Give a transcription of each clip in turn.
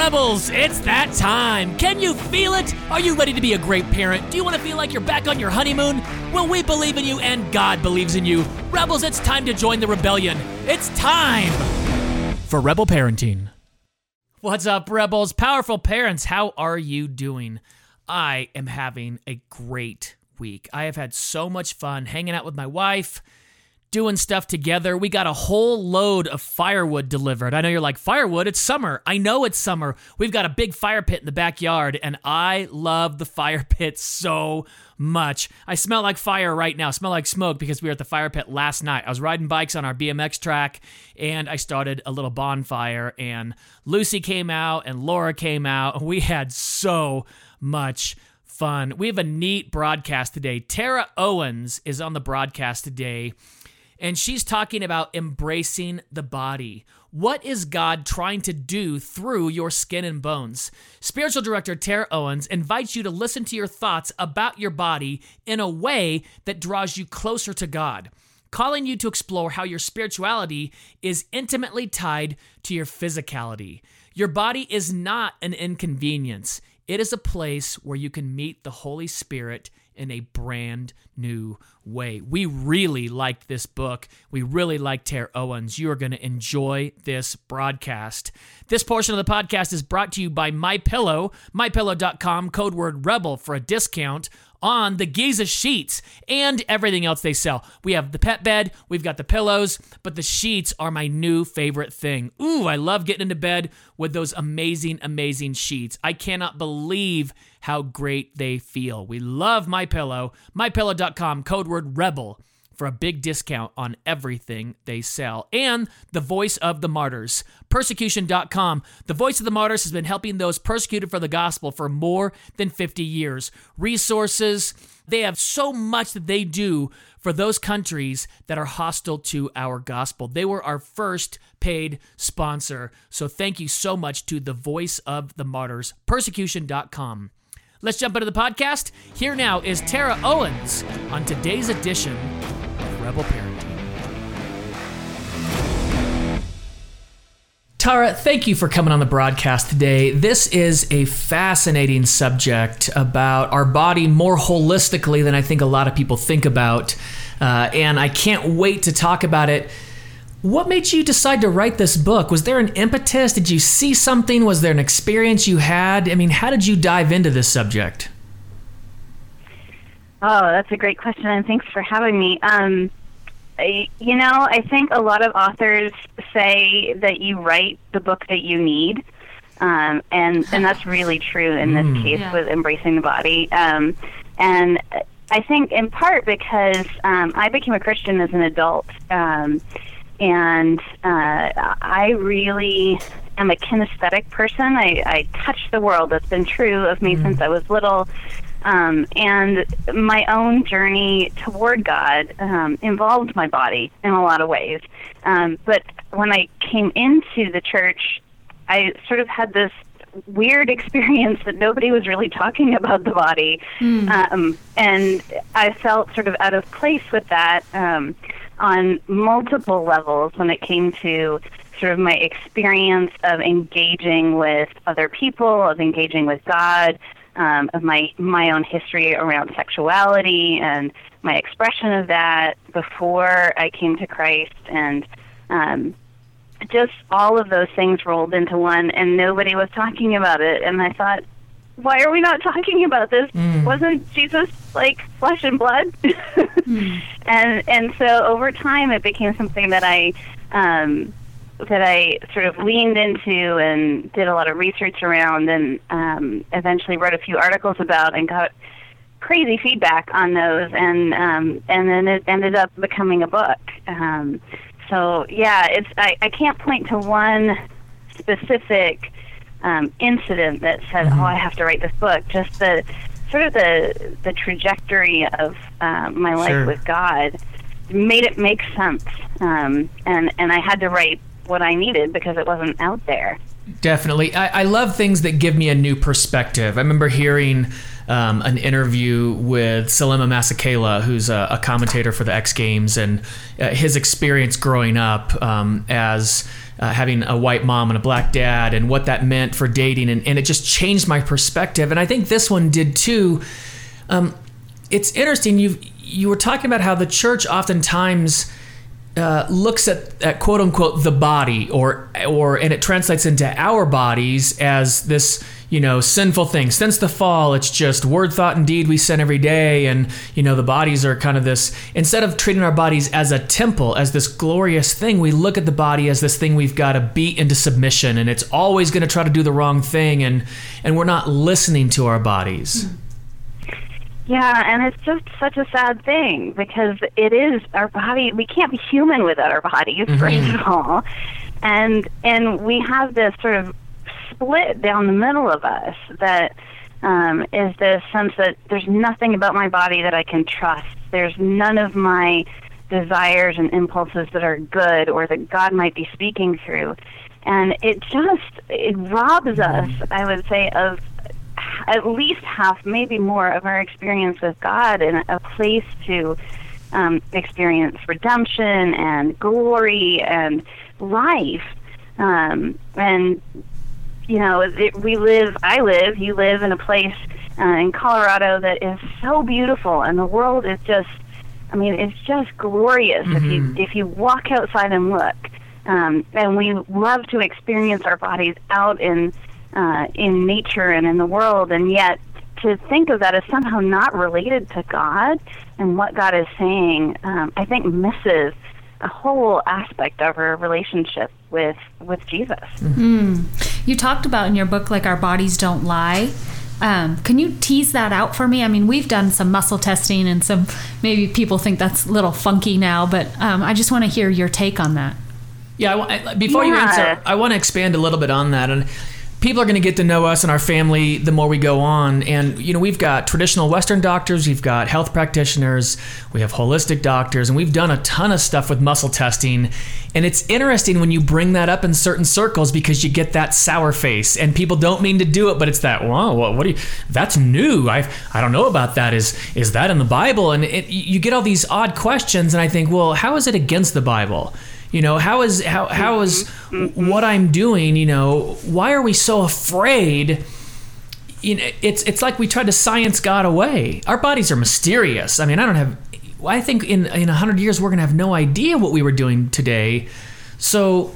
Rebels, it's that time. Can you feel it? Are you ready to be a great parent? Do you want to feel like you're back on your honeymoon? Well, we believe in you and God believes in you. Rebels, it's time to join the rebellion. It's time for Rebel Parenting. What's up, Rebels? Powerful parents, how are you doing? I am having a great week. I have had so much fun hanging out with my wife doing stuff together. We got a whole load of firewood delivered. I know you're like, firewood, it's summer. I know it's summer. We've got a big fire pit in the backyard, and I love the fire pit so much. I smell like fire right now, smell like smoke because we were at the fire pit last night. I was riding bikes on our BMX track, and I started a little bonfire, and Lucy came out, and Laura came out, and we had so much fun. We have a neat broadcast today. Tara Owens is on the broadcast today and she's talking about embracing the body. What is God trying to do through your skin and bones? Spiritual director Tara Owens invites you to listen to your thoughts about your body in a way that draws you closer to God, calling you to explore how your spirituality is intimately tied to your physicality. Your body is not an inconvenience. It is a place where you can meet the Holy Spirit in a brand new way. We really liked this book. We really like Tara Owens. You are going to enjoy this broadcast. This portion of the podcast is brought to you by My Pillow, mypillow.com, code word rebel for a discount on the Giza sheets and everything else they sell. We have the pet bed, we've got the pillows, but the sheets are my new favorite thing. Ooh, I love getting into bed with those amazing, amazing sheets. I cannot believe how great they feel. We love My Pillow, mypillow.com, code word rebel for a big discount on everything they sell. And the Voice of the Martyrs, persecution.com. The Voice of the Martyrs has been helping those persecuted for the gospel for more than 50 years. Resources, they have so much that they do for those countries that are hostile to our gospel. They were our first paid sponsor. So thank you so much to the Voice of the Martyrs, persecution.com. Let's jump into the podcast. Here now is Tara Owens on today's edition Rebel Parenting. Tara, thank you for coming on the broadcast today. This is a fascinating subject about our body more holistically than I think a lot of people think about. Uh, and I can't wait to talk about it. What made you decide to write this book? Was there an impetus? Did you see something? Was there an experience you had? I mean, how did you dive into this subject? Oh, that's a great question, and thanks for having me. Um, I, you know, I think a lot of authors say that you write the book that you need, um, and and that's really true in this mm. case yeah. with embracing the body. Um, and I think in part because um, I became a Christian as an adult, um, and uh, I really am a kinesthetic person. I, I touch the world. That's been true of me mm. since I was little. Um, and my own journey toward God um, involved my body in a lot of ways. Um, but when I came into the church, I sort of had this weird experience that nobody was really talking about the body. Mm. Um, and I felt sort of out of place with that um, on multiple levels when it came to sort of my experience of engaging with other people, of engaging with God, um, of my my own history around sexuality and my expression of that before I came to Christ, and um, just all of those things rolled into one, and nobody was talking about it. And I thought, why are we not talking about this? Mm. Wasn't Jesus like flesh and blood? mm. And and so over time, it became something that I um, that I sort of leaned into and did a lot of research around, and um, eventually wrote a few articles about and got crazy feedback on those, and um, and then it ended up becoming a book. Um, so yeah, it's I, I can't point to one specific um, incident that said, mm-hmm. "Oh, I have to write this book." Just the sort of the the trajectory of uh, my life sure. with God made it make sense, um, and and I had to write what I needed because it wasn't out there. Definitely. I, I love things that give me a new perspective. I remember hearing um, an interview with Selema Masekela, who's a, a, commentator for the X Games, and uh, his experience growing up um, as uh, having a white mom and a black dad, and what that meant for dating, and, and it just changed my perspective. And I think this one did too. Um, it's interesting. You you were talking about how the church oftentimes uh, looks at, at quote unquote the body or or and it translates into our bodies as this you know sinful thing since the fall it's just word thought and deed we sin every day and you know the bodies are kind of this instead of treating our bodies as a temple as this glorious thing we look at the body as this thing we've got to beat into submission and it's always going to try to do the wrong thing and and we're not listening to our bodies mm-hmm. Yeah, and it's just such a sad thing because it is our body. We can't be human without our bodies, mm-hmm. first of all, and and we have this sort of split down the middle of us that um, is the sense that there's nothing about my body that I can trust. There's none of my desires and impulses that are good or that God might be speaking through. And it just it robs us, I would say, of at least half, maybe more, of our experience with God in a place to um, experience redemption and glory and life. Um, and you know, it, we live. I live. You live in a place uh, in Colorado that is so beautiful, and the world is just. I mean, it's just glorious mm-hmm. if you mm-hmm. if you walk outside and look. Um, and we love to experience our bodies out in uh, in nature and in the world, and yet to think of that as somehow not related to God and what God is saying, um, I think misses a whole aspect of our relationship with with Jesus. Mm. You talked about in your book like our bodies don't lie. Um, can you tease that out for me? I mean, we've done some muscle testing, and some maybe people think that's a little funky now, but um, I just want to hear your take on that. Yeah, I, before yeah. you answer, I want to expand a little bit on that. And people are going to get to know us and our family the more we go on. And, you know, we've got traditional Western doctors, we've got health practitioners, we have holistic doctors, and we've done a ton of stuff with muscle testing. And it's interesting when you bring that up in certain circles because you get that sour face and people don't mean to do it, but it's that, wow, what, do you, that's new. I, I don't know about that. Is, is that in the Bible? And it, you get all these odd questions. And I think, well, how is it against the Bible? You know, how is how how is what I'm doing? You know, why are we so afraid? You know, it's it's like we tried to science God away. Our bodies are mysterious. I mean, I don't have. I think in in hundred years we're gonna have no idea what we were doing today. So,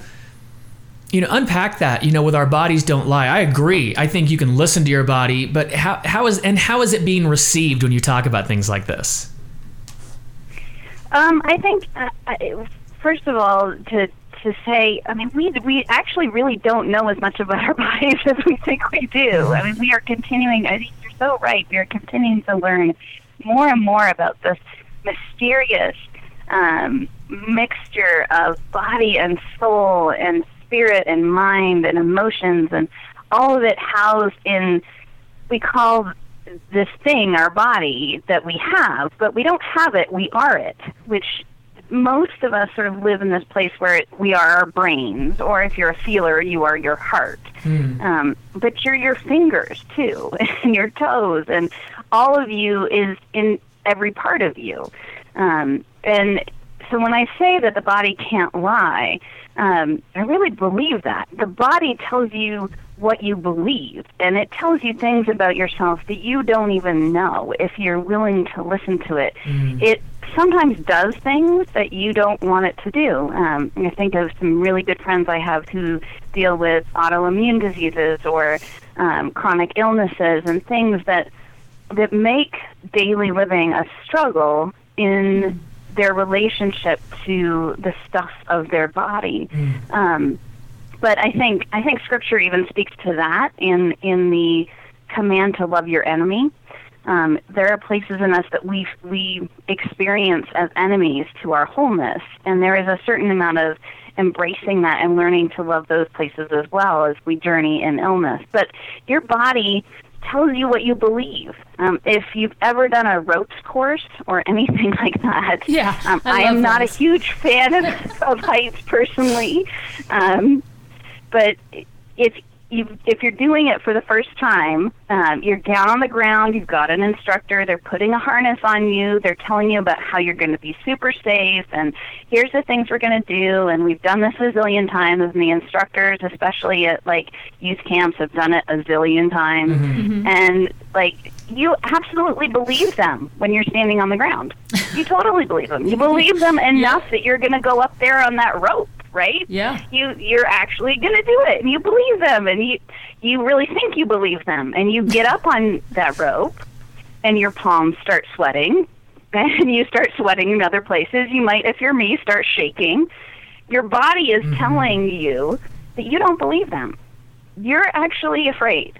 you know, unpack that. You know, with our bodies don't lie. I agree. I think you can listen to your body, but how how is and how is it being received when you talk about things like this? Um, I think uh, first of all, to to say, I mean, we we actually really don't know as much about our bodies as we think we do. I mean, we are continuing. I think you're so right. We are continuing to learn more and more about this mysterious um, mixture of body and soul and spirit and mind and emotions and all of it housed in we call this thing our body that we have, but we don't have it. We are it, which most of us sort of live in this place where we are our brains, or if you're a feeler, you are your heart. Mm. Um, but you're your fingers too, and your toes, and all of you is in every part of you. Um, and so when I say that the body can't lie, um, I really believe that. The body tells you what you believe, and it tells you things about yourself that you don't even know if you're willing to listen to it. Mm. It sometimes does things that you don't want it to do. Um, I think of some really good friends I have who deal with autoimmune diseases or um, chronic illnesses and things that that make daily living a struggle in their relationship to the stuff of their body. Mm. Um, but I think I think Scripture even speaks to that in in the command to love your enemy. Um, there are places in us that we we experience as enemies to our wholeness, and there is a certain amount of embracing that and learning to love those places as well as we journey in illness. But your body tells you what you believe. Um, if you've ever done a ropes course or anything like that, Yeah, um, I I, am not those. a huge fan of, of heights personally, um, but if you if you're doing it for the first time, um, you're down on the ground. You've got an instructor. They're putting a harness on you. They're telling you about how you're going to be super safe, and here's the things we're going to do. And we've done this a zillion times, and the instructors, especially at like youth camps, have done it a zillion times. And like you absolutely believe them when you're standing on the ground. You totally believe them. You believe them enough that you're going to go up there on that rope, right? Yeah. You you're actually going to do it, and you believe them, and you you really think you believe them, and you get up on that rope, and your palms start sweating, and you start sweating in other places. You might, if you're me, start shaking. Your body is telling you that you don't believe them. You're actually afraid.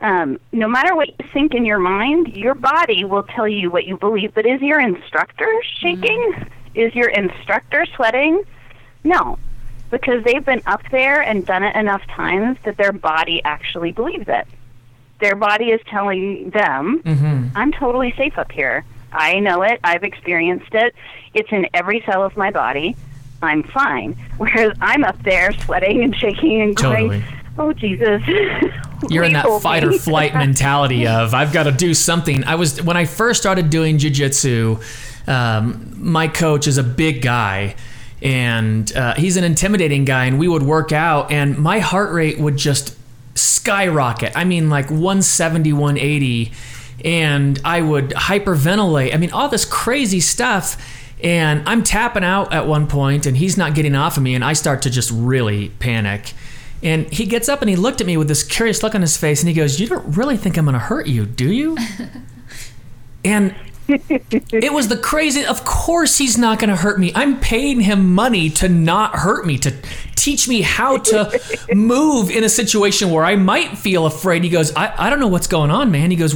Um, no matter what you think in your mind, your body will tell you what you believe. But is your instructor shaking? Is your instructor sweating? No, because they've been up there and done it enough times that their body actually believes it. Their body is telling them, I'm totally safe up here. I know it. I've experienced it. It's in every cell of my body. I'm fine. Whereas I'm up there sweating and shaking and going, Totally. oh, Jesus. You're in that fight or flight mentality of I've got to do something. I was when I first started doing jujitsu. Um, my coach is a big guy, and uh, he's an intimidating guy. And we would work out, and my heart rate would just skyrocket. I mean, like 170, 180, and I would hyperventilate. I mean, all this crazy stuff. And I'm tapping out at one point, and he's not getting off of me, and I start to just really panic. And he gets up and he looked at me with this curious look on his face, and he goes, "You don't really think I'm going to hurt you, do you?" and it was the crazy. Of course, he's not going to hurt me. I'm paying him money to not hurt me, to teach me how to move in a situation where I might feel afraid. He goes, I, I don't know what's going on, man. He goes,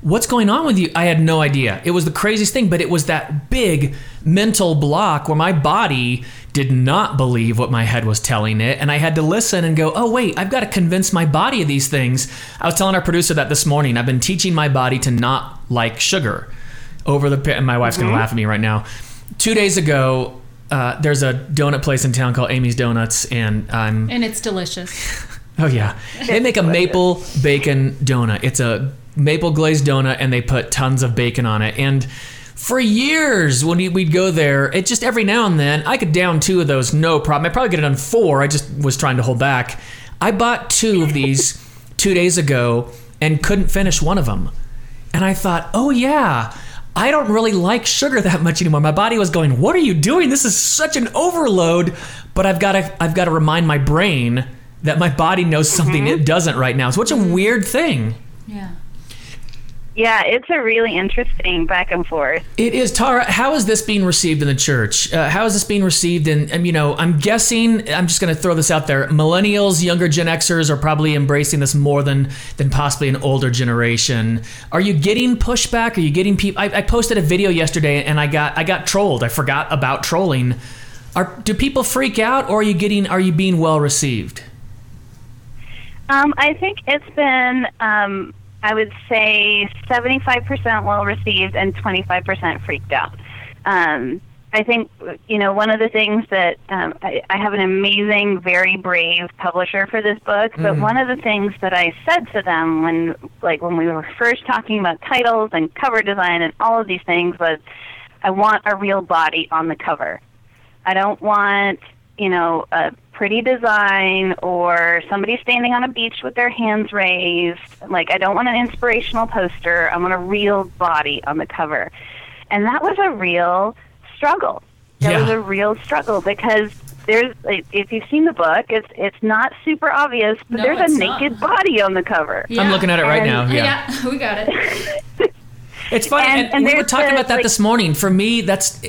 What's going on with you? I had no idea. It was the craziest thing, but it was that big mental block where my body did not believe what my head was telling it. And I had to listen and go, oh, wait, I've got to convince my body of these things. I was telling our producer that this morning. I've been teaching my body to not like sugar over the pit. And my wife's going to laugh at me right now. Two days ago, uh, there's a donut place in town called Amy's Donuts, and I'm And it's delicious. Oh yeah, they make a maple bacon donut. It's a maple glazed donut, and they put tons of bacon on it. And for years, when we- we'd go there, it just every now and then I could down two of those, no problem. I probably could have done four. I just was trying to hold back. I bought two of these two days ago and couldn't finish one of them. And I thought, oh yeah. I don't really like sugar that much anymore. My body was going, "What are you doing? This is such an overload." But I've got to I've got to remind my brain that my body knows something mm-hmm. it doesn't right now. It's such a mm-hmm. weird thing. Yeah. Yeah, it's a really interesting back and forth. It is Tara. How is this being received in the church? Uh, how is this being received? And um, you know, I'm guessing. I'm just going to throw this out there. Millennials, younger Gen Xers are probably embracing this more than than possibly an older generation. Are you getting pushback? Are you getting people? I, I posted a video yesterday and I got I got trolled. I forgot about trolling. Are do people freak out, or are you getting? Are you being well received? Um, I think it's been, um, I would say, 75% well received and 25% freaked out. Um, I think, you know, one of the things that um, I, I have an amazing, very brave publisher for this book, but one of the things that I said to them when, like, when we were first talking about titles and cover design and all of these things was, I want a real body on the cover. I don't want, you know, a pretty design or somebody standing on a beach with their hands raised. Like, I don't want an inspirational poster. I want a real body on the cover. And that was a real struggle. That Yeah. was a real struggle because there's, like, if you've seen the book, it's it's not super obvious, but No, there's it's a not. naked body on the cover. I'm looking at it right And- now. Yeah. Yeah. we got it. It's funny, and, And- and we were talking the, about that like- this morning. For me, that's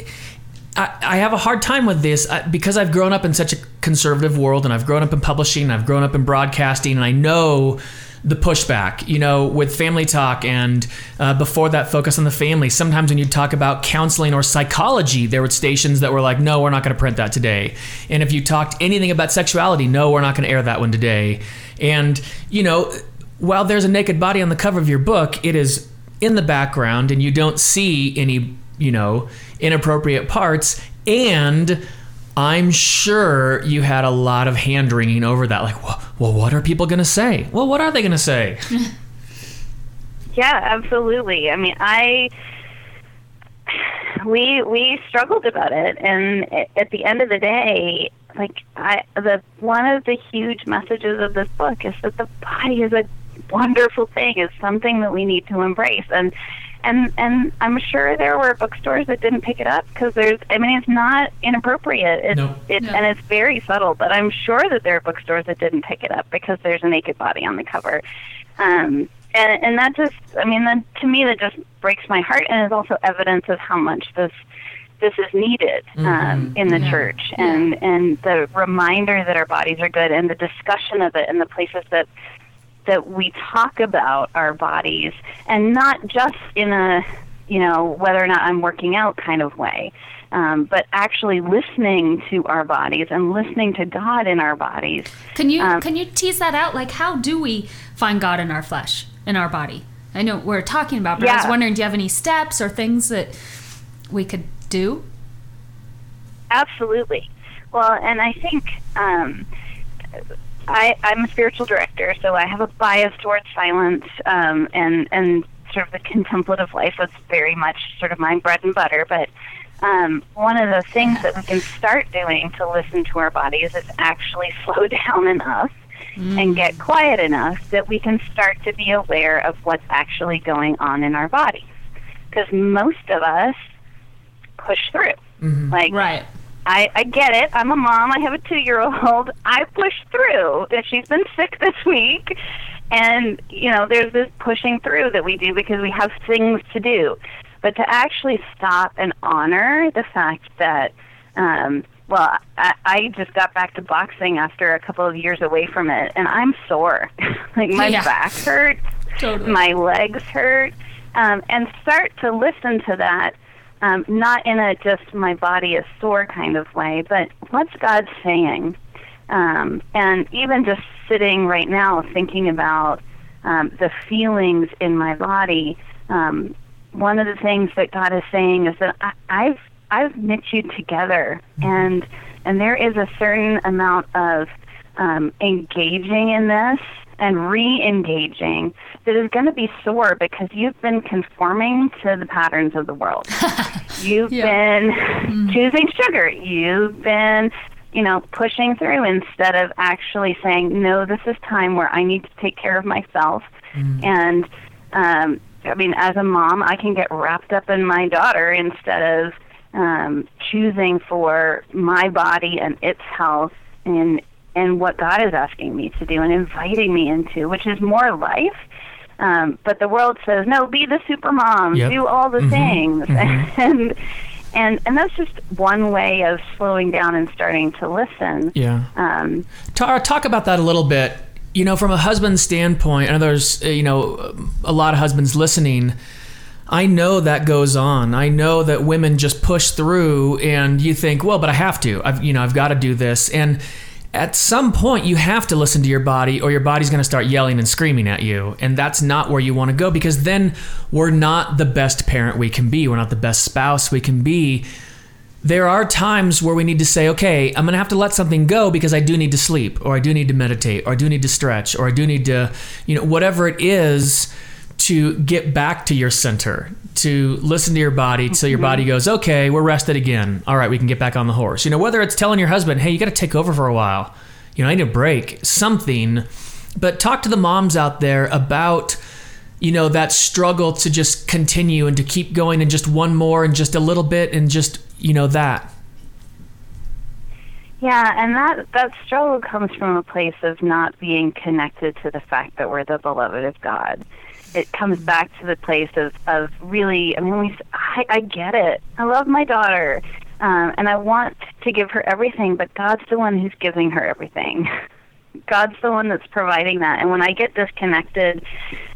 I, have a hard time with this uh, because I've grown up in such a conservative world, and I've grown up in publishing, and I've grown up in broadcasting, and I know the pushback. You know, with Family Talk, and uh, before that, Focus on the Family. Sometimes when you talk about counseling or psychology, there were stations that were like, "No, we're not going to print that today." And if you talked anything about sexuality, no, we're not going to air that one today. And you know while there's a naked body on the cover of your book, it is in the background and you don't see any, you know, inappropriate parts. And I'm sure you had a lot of hand wringing over that. Like, well, well what are people going to say? Well, what are they going to say? Yeah, absolutely. I mean, I we we struggled about it, and at the end of the day, like I the one of the huge messages of this book is that the body is a wonderful thing, is something that we need to embrace, and and and I'm sure there were bookstores that didn't pick it up because there's I mean it's not inappropriate. It, No. it No. and it's very subtle but I'm sure that there are bookstores that didn't pick it up because there's a naked body on the cover. Um and and that just I mean that to me that just breaks my heart and is also evidence of how much this this is needed um, in the church. And and the reminder that our bodies are good and the discussion of it and the places that that we talk about our bodies and not just in a you know whether or not I'm working out kind of way um, but actually listening to our bodies and listening to God in our bodies Can you Um, can you tease that out? Like, how do we find God in our flesh, in our body? I know we're talking about, but I was wondering, do you have any steps or things that we could do? Absolutely. Well, and I think um, I, I'm a spiritual director, so I have a bias towards silence um, and and sort of the contemplative life was very much sort of my bread and butter. But um, one of the things that we can start doing to listen to our bodies is actually slow down enough and get quiet enough that we can start to be aware of what's actually going on in our bodies. Because most of us push through. Like Right. I, I get it. I'm a mom. I have a two year old. I push through. And She's been sick this week. And, you know, there's this pushing through that we do because we have things to do. But to actually stop and honor the fact that, um, well, I, I just got back to boxing after a couple of years away from it, and I'm sore. like, my Yeah. back hurts Totally. my legs hurt, um, and start to listen to that, um, not in a just my body is sore kind of way, but what's God saying? Um, and even just sitting right now thinking about um, the feelings in my body, um, one of the things that God is saying is that I, I've I've knit you together, and and there is a certain amount of um, engaging in this and re-engaging that is going to be sore because you've been conforming to the patterns of the world. You've Yeah. been choosing sugar. You've been, you know, pushing through instead of actually saying, no, this is time where I need to take care of myself. And, um, I mean, as a mom, I can get wrapped up in my daughter instead of um, choosing for my body and its health and and what God is asking me to do and inviting me into, which is more life. Um, but the world says, no, be the super mom, Yep. do all the Mhm. things, Mhm. and and and that's just one way of slowing down and starting to listen. Yeah. Um, Tara, talk about that a little bit. You know, from a husband's standpoint, and there's, uh, you know, a lot of husbands listening. I know that goes on. I know that women just push through, and you think, well, but I have to. I've, you know, I've got to do this. And at some point, you have to listen to your body, or your body's going to start yelling and screaming at you. And that's not where you want to go because then we're not the best parent we can be. We're not the best spouse we can be there are times where we need to say, okay, I'm going to have to let something go because I do need to sleep, or I do need to meditate, or I do need to stretch, or I do need to, you know, whatever it is to get back to your center, to listen to your body till your body mm-hmm. goes, okay, we're rested again. All right, we can get back on the horse. You know, whether it's telling your husband, hey, you got to take over for a while, you know, I need a break, something. But talk to the moms out there about you know that struggle to just continue and to keep going and just one more and just a little bit and just you know that yeah, and that that struggle comes from a place of not being connected to the fact that we're the beloved of God. It comes back to the place of of really. I mean, we. I, I get it. I love my daughter, um, and I want to give her everything, but God's the one who's giving her everything. God's the one that's providing that. And when I get disconnected,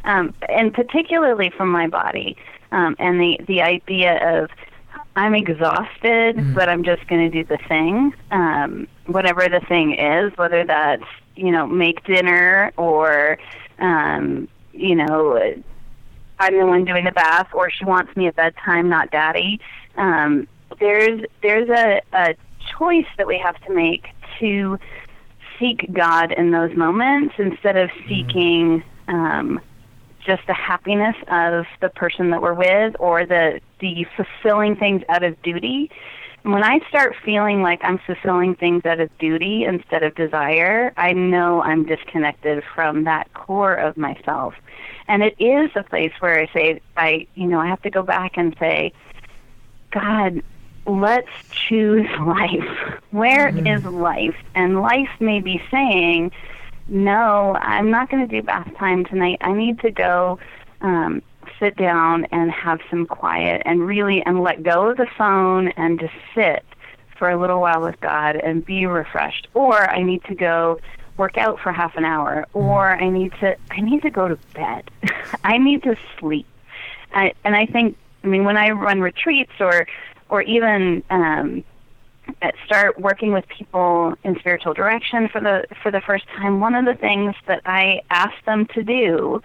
um, and particularly from my body, um, and the the idea of I'm exhausted, but I'm just going to do the thing, um, whatever the thing is, whether that's you know, make dinner or, um, you know, I'm the one doing the bath, or she wants me at bedtime, not daddy. Um, there's there's a, a choice that we have to make to seek God in those moments instead of seeking um, just the happiness of the person that we're with or the the fulfilling things out of duty. When I start feeling like I'm fulfilling things out of duty instead of desire, I know I'm disconnected from that core of myself. And it is a place where I say I you know, I have to go back and say, God, let's choose life. Where mm-hmm. is life? And life may be saying, no, I'm not going to do bath time tonight. I need to go um, sit down and have some quiet and really and let go of the phone and just sit for a little while with God and be refreshed. Or I need to go work out for half an hour. Or I need to I need to go to bed. I need to sleep. I, and I think I mean when I run retreats or or even um, start working with people in spiritual direction for the for the first time, one of the things that I ask them to do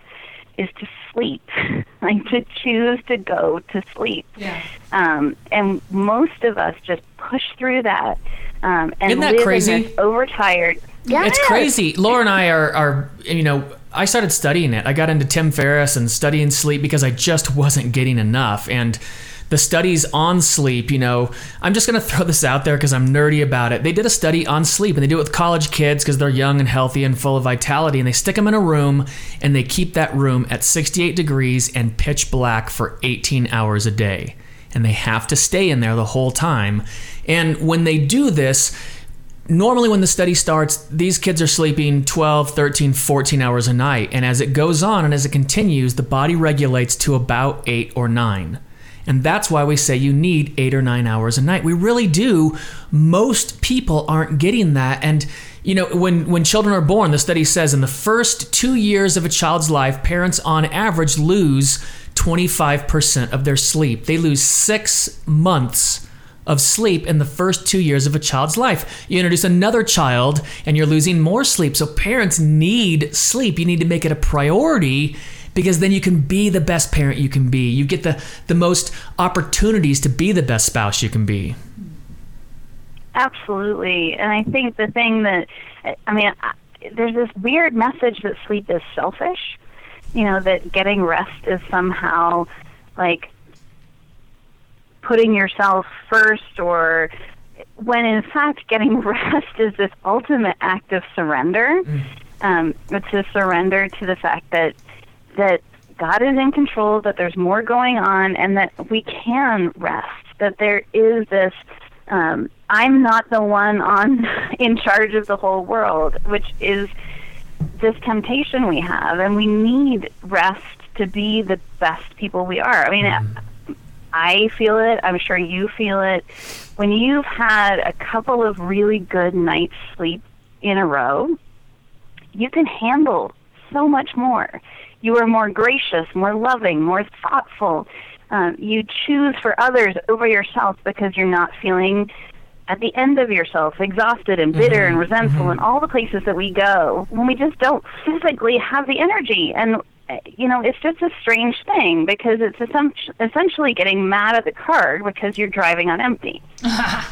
is to sleep, like to choose to go to sleep. Yeah. Um, and most of us just push through that um, and Isn't that live crazy? in this overtired. Yes. It's crazy. Laura and I are, are, you know, I started studying it. I got into Tim Ferriss and studying sleep because I just wasn't getting enough. And the studies on sleep, you know, I'm just going to throw this out there because I'm nerdy about it. They did a study on sleep and they do it with college kids because they're young and healthy and full of vitality. And they stick them in a room and they keep that room at 68 degrees and pitch black for 18 hours a day. And they have to stay in there the whole time. And when they do this, normally when the study starts these kids are sleeping 12 13 14 hours a night and as it goes on and as it continues the body regulates to about 8 or 9 and that's why we say you need eight or nine hours a night. We really do. Most people aren't getting that. And, you know, when, when children are born, the study says in the first two years of a child's life, parents on average lose 25% of their sleep. They lose six months of sleep in the first two years of a child's life. You introduce another child and you're losing more sleep. So parents need sleep. You need to make it a priority because then you can be the best parent you can be. You get the, the most opportunities to be the best spouse you can be. Absolutely. And I think the thing that, I mean, there's this weird message that sleep is selfish, you know, that getting rest is somehow like putting yourself first or when in fact getting rest is this ultimate act of surrender. Mm. Um, it's a surrender to the fact that that God is in control, that there's more going on, and that we can rest. That there is this. Um, I'm not the one on in charge of the whole world, which is this temptation we have, and we need rest to be the best people we are. I mean, mm-hmm. I feel it. I'm sure you feel it. When you've had a couple of really good nights sleep in a row, you can handle so much more. You are more gracious, more loving, more thoughtful. Um, you choose for others over yourself because you're not feeling at the end of yourself, exhausted and bitter mm-hmm. and resentful, mm-hmm. and all the places that we go when we just don't physically have the energy. And you know, it's just a strange thing because it's essentially getting mad at the card because you're driving on empty.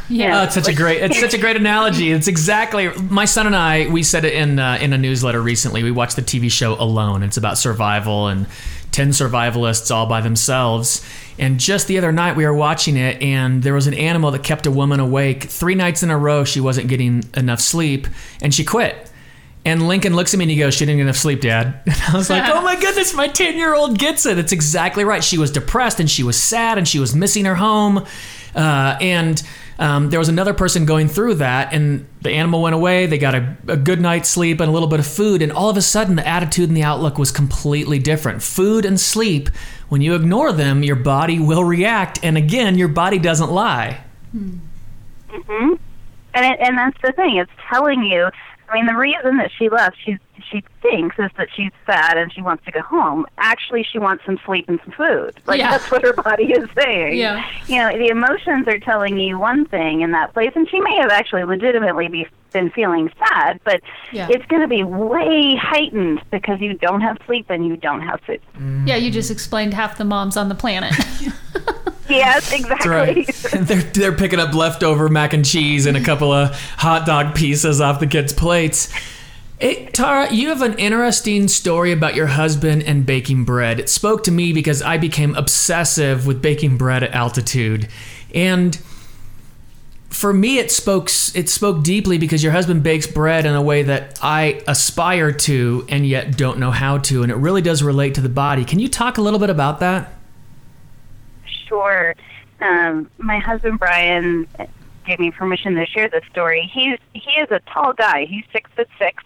yeah, oh, it's such a great it's such a great analogy. It's exactly my son and I. We said it in uh, in a newsletter recently. We watched the TV show Alone. It's about survival and ten survivalists all by themselves. And just the other night we were watching it, and there was an animal that kept a woman awake three nights in a row. She wasn't getting enough sleep, and she quit and Lincoln looks at me and he goes, She didn't get enough sleep, Dad. And I was like, Oh my goodness, my 10 year old gets it. It's exactly right. She was depressed and she was sad and she was missing her home. Uh, and um, there was another person going through that, and the animal went away. They got a, a, good night's sleep and a little bit of food, and all of a sudden, the attitude and the outlook was completely different. Food and sleep, when you ignore them, your body will react, and again, your body doesn't lie. Mm-hmm. And it, and that's the thing; it's telling you I mean, the reason that she left, she she thinks is that she's sad and she wants to go home. Actually, she wants some sleep and some food. Like Yeah. that's what her body is saying. Yeah. You know, the emotions are telling you one thing in that place, and she may have actually legitimately be, been feeling sad, but Yeah. it's going to be way heightened because you don't have sleep and you don't have food. Yeah, you just explained half the moms on the planet. Yes, exactly. Right. they're they're picking up leftover mac and cheese and a couple of hot dog pieces off the kids' plates. Hey, Tara, you have an interesting story about your husband and baking bread. It spoke to me because I became obsessive with baking bread at altitude. And for me it spoke it spoke deeply because your husband bakes bread in a way that I aspire to and yet don't know how to and it really does relate to the body. Can you talk a little bit about that? Sure. Um, my husband Brian gave me permission to share this story. He's he is a tall guy. He's six foot six,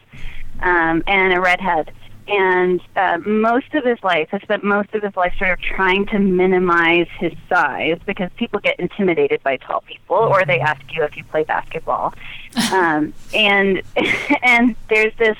um, and a redhead. And uh, most of his life, has spent most of his life sort of trying to minimize his size because people get intimidated by tall people, or they ask you if you play basketball. um, and and there's this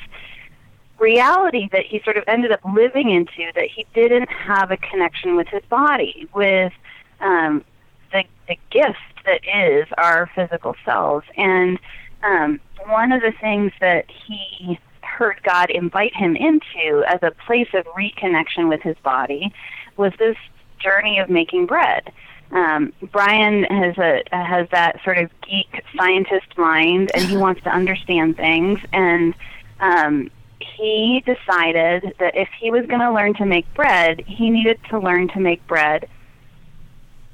reality that he sort of ended up living into that he didn't have a connection with his body, with um, the the gift that is our physical selves. And um, one of the things that he heard God invite him into as a place of reconnection with his body was this journey of making bread. Um, Brian has a has that sort of geek scientist mind, and he wants to understand things. And um, he decided that if he was going to learn to make bread, he needed to learn to make bread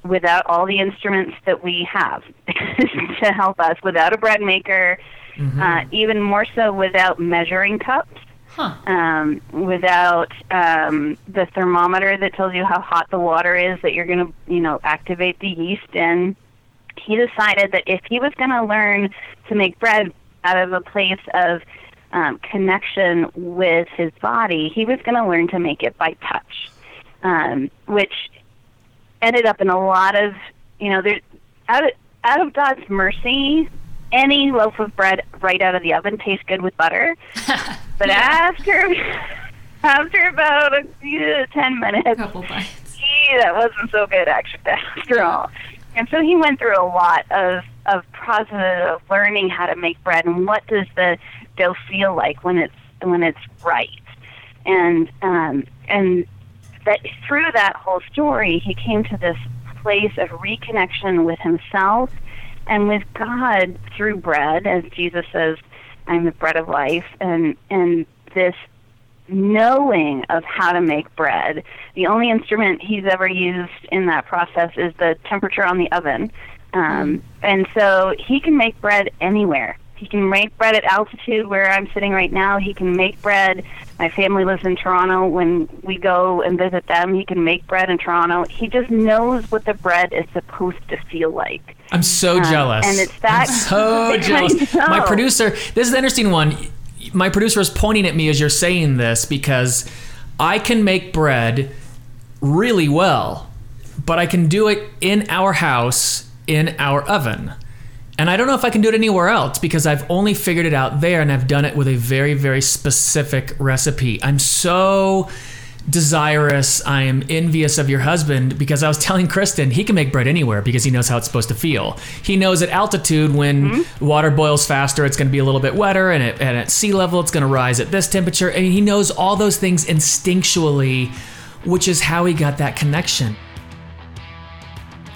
without all the instruments that we have to help us, without a bread maker, uh, even more so without measuring cups, Huh. um, without um, the thermometer that tells you how hot the water is that you're going to, you know, activate the yeast in. He decided that if he was going to learn to make bread out of a place of um, connection with his body, he was going to learn to make it by touch, um, which ended up in a lot of, you know, there out of, out of God's mercy, any loaf of bread right out of the oven tastes good with butter. but after after about a few, ten minutes, couple bites. gee, that wasn't so good actually after all. And so he went through a lot of of process of learning how to make bread and what does the dough feel like when it's when it's right. And um and that through that whole story he came to this place of reconnection with himself and with God through bread, as Jesus says, I'm the bread of life and and this knowing of how to make bread. The only instrument he's ever used in that process is the temperature on the oven. Um, and so he can make bread anywhere. He can make bread at altitude where I'm sitting right now. He can make bread. My family lives in Toronto. When we go and visit them, he can make bread in Toronto. He just knows what the bread is supposed to feel like. I'm so Um, jealous. and it's that- I'm so jealous. My producer, this is the interesting one. My producer is pointing at me as you're saying this because I can make bread really well, but I can do it in our house in our oven. And I don't know if I can do it anywhere else because I've only figured it out there and I've done it with a very, very specific recipe. I'm so desirous. I am envious of your husband because I was telling Kristen he can make bread anywhere because he knows how it's supposed to feel. He knows at altitude when mm-hmm. water boils faster, it's going to be a little bit wetter, and, at and at sea level, it's going to rise at this temperature. And he knows all those things instinctually, which is how he got that connection.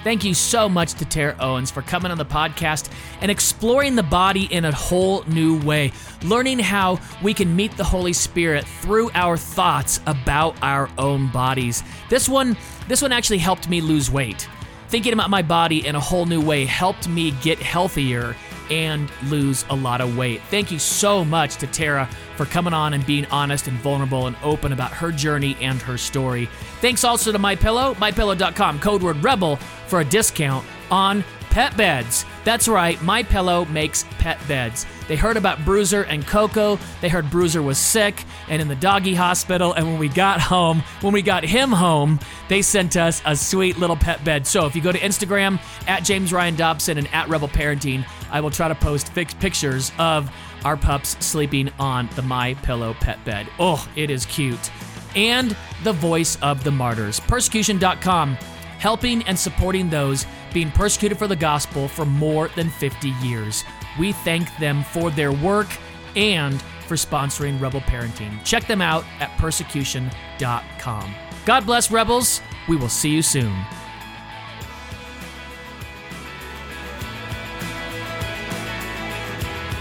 Thank you so much to Tara Owens for coming on the podcast and exploring the body in a whole new way, learning how we can meet the Holy Spirit through our thoughts about our own bodies. This one, this one actually helped me lose weight. Thinking about my body in a whole new way helped me get healthier and lose a lot of weight. Thank you so much to Tara for coming on and being honest and vulnerable and open about her journey and her story. Thanks also to My MyPillow, mypillow.com, code word REBEL for a discount on pet beds. That's right, My Pillow makes pet beds. They heard about Bruiser and Coco. They heard Bruiser was sick and in the doggy hospital. And when we got home, when we got him home, they sent us a sweet little pet bed. So if you go to Instagram at James Ryan Dobson and at Rebel Parenting, I will try to post pictures of our pups sleeping on the My Pillow pet bed. Oh, it is cute. And the voice of the martyrs, persecution.com, helping and supporting those being persecuted for the gospel for more than 50 years. We thank them for their work and for sponsoring Rebel Parenting. Check them out at persecution.com. God bless, Rebels. We will see you soon.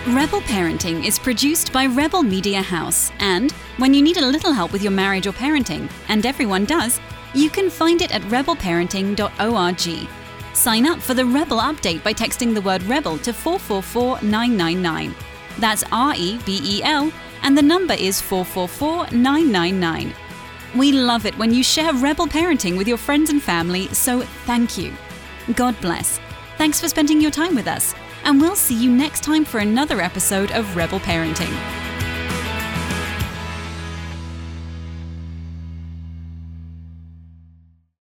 Rebel Parenting is produced by Rebel Media House, and when you need a little help with your marriage or parenting, and everyone does, you can find it at rebelparenting.org. Sign up for the Rebel update by texting the word Rebel to 444999. That's R E B E L, and the number is 444999. We love it when you share Rebel Parenting with your friends and family, so thank you. God bless. Thanks for spending your time with us, and we'll see you next time for another episode of Rebel Parenting.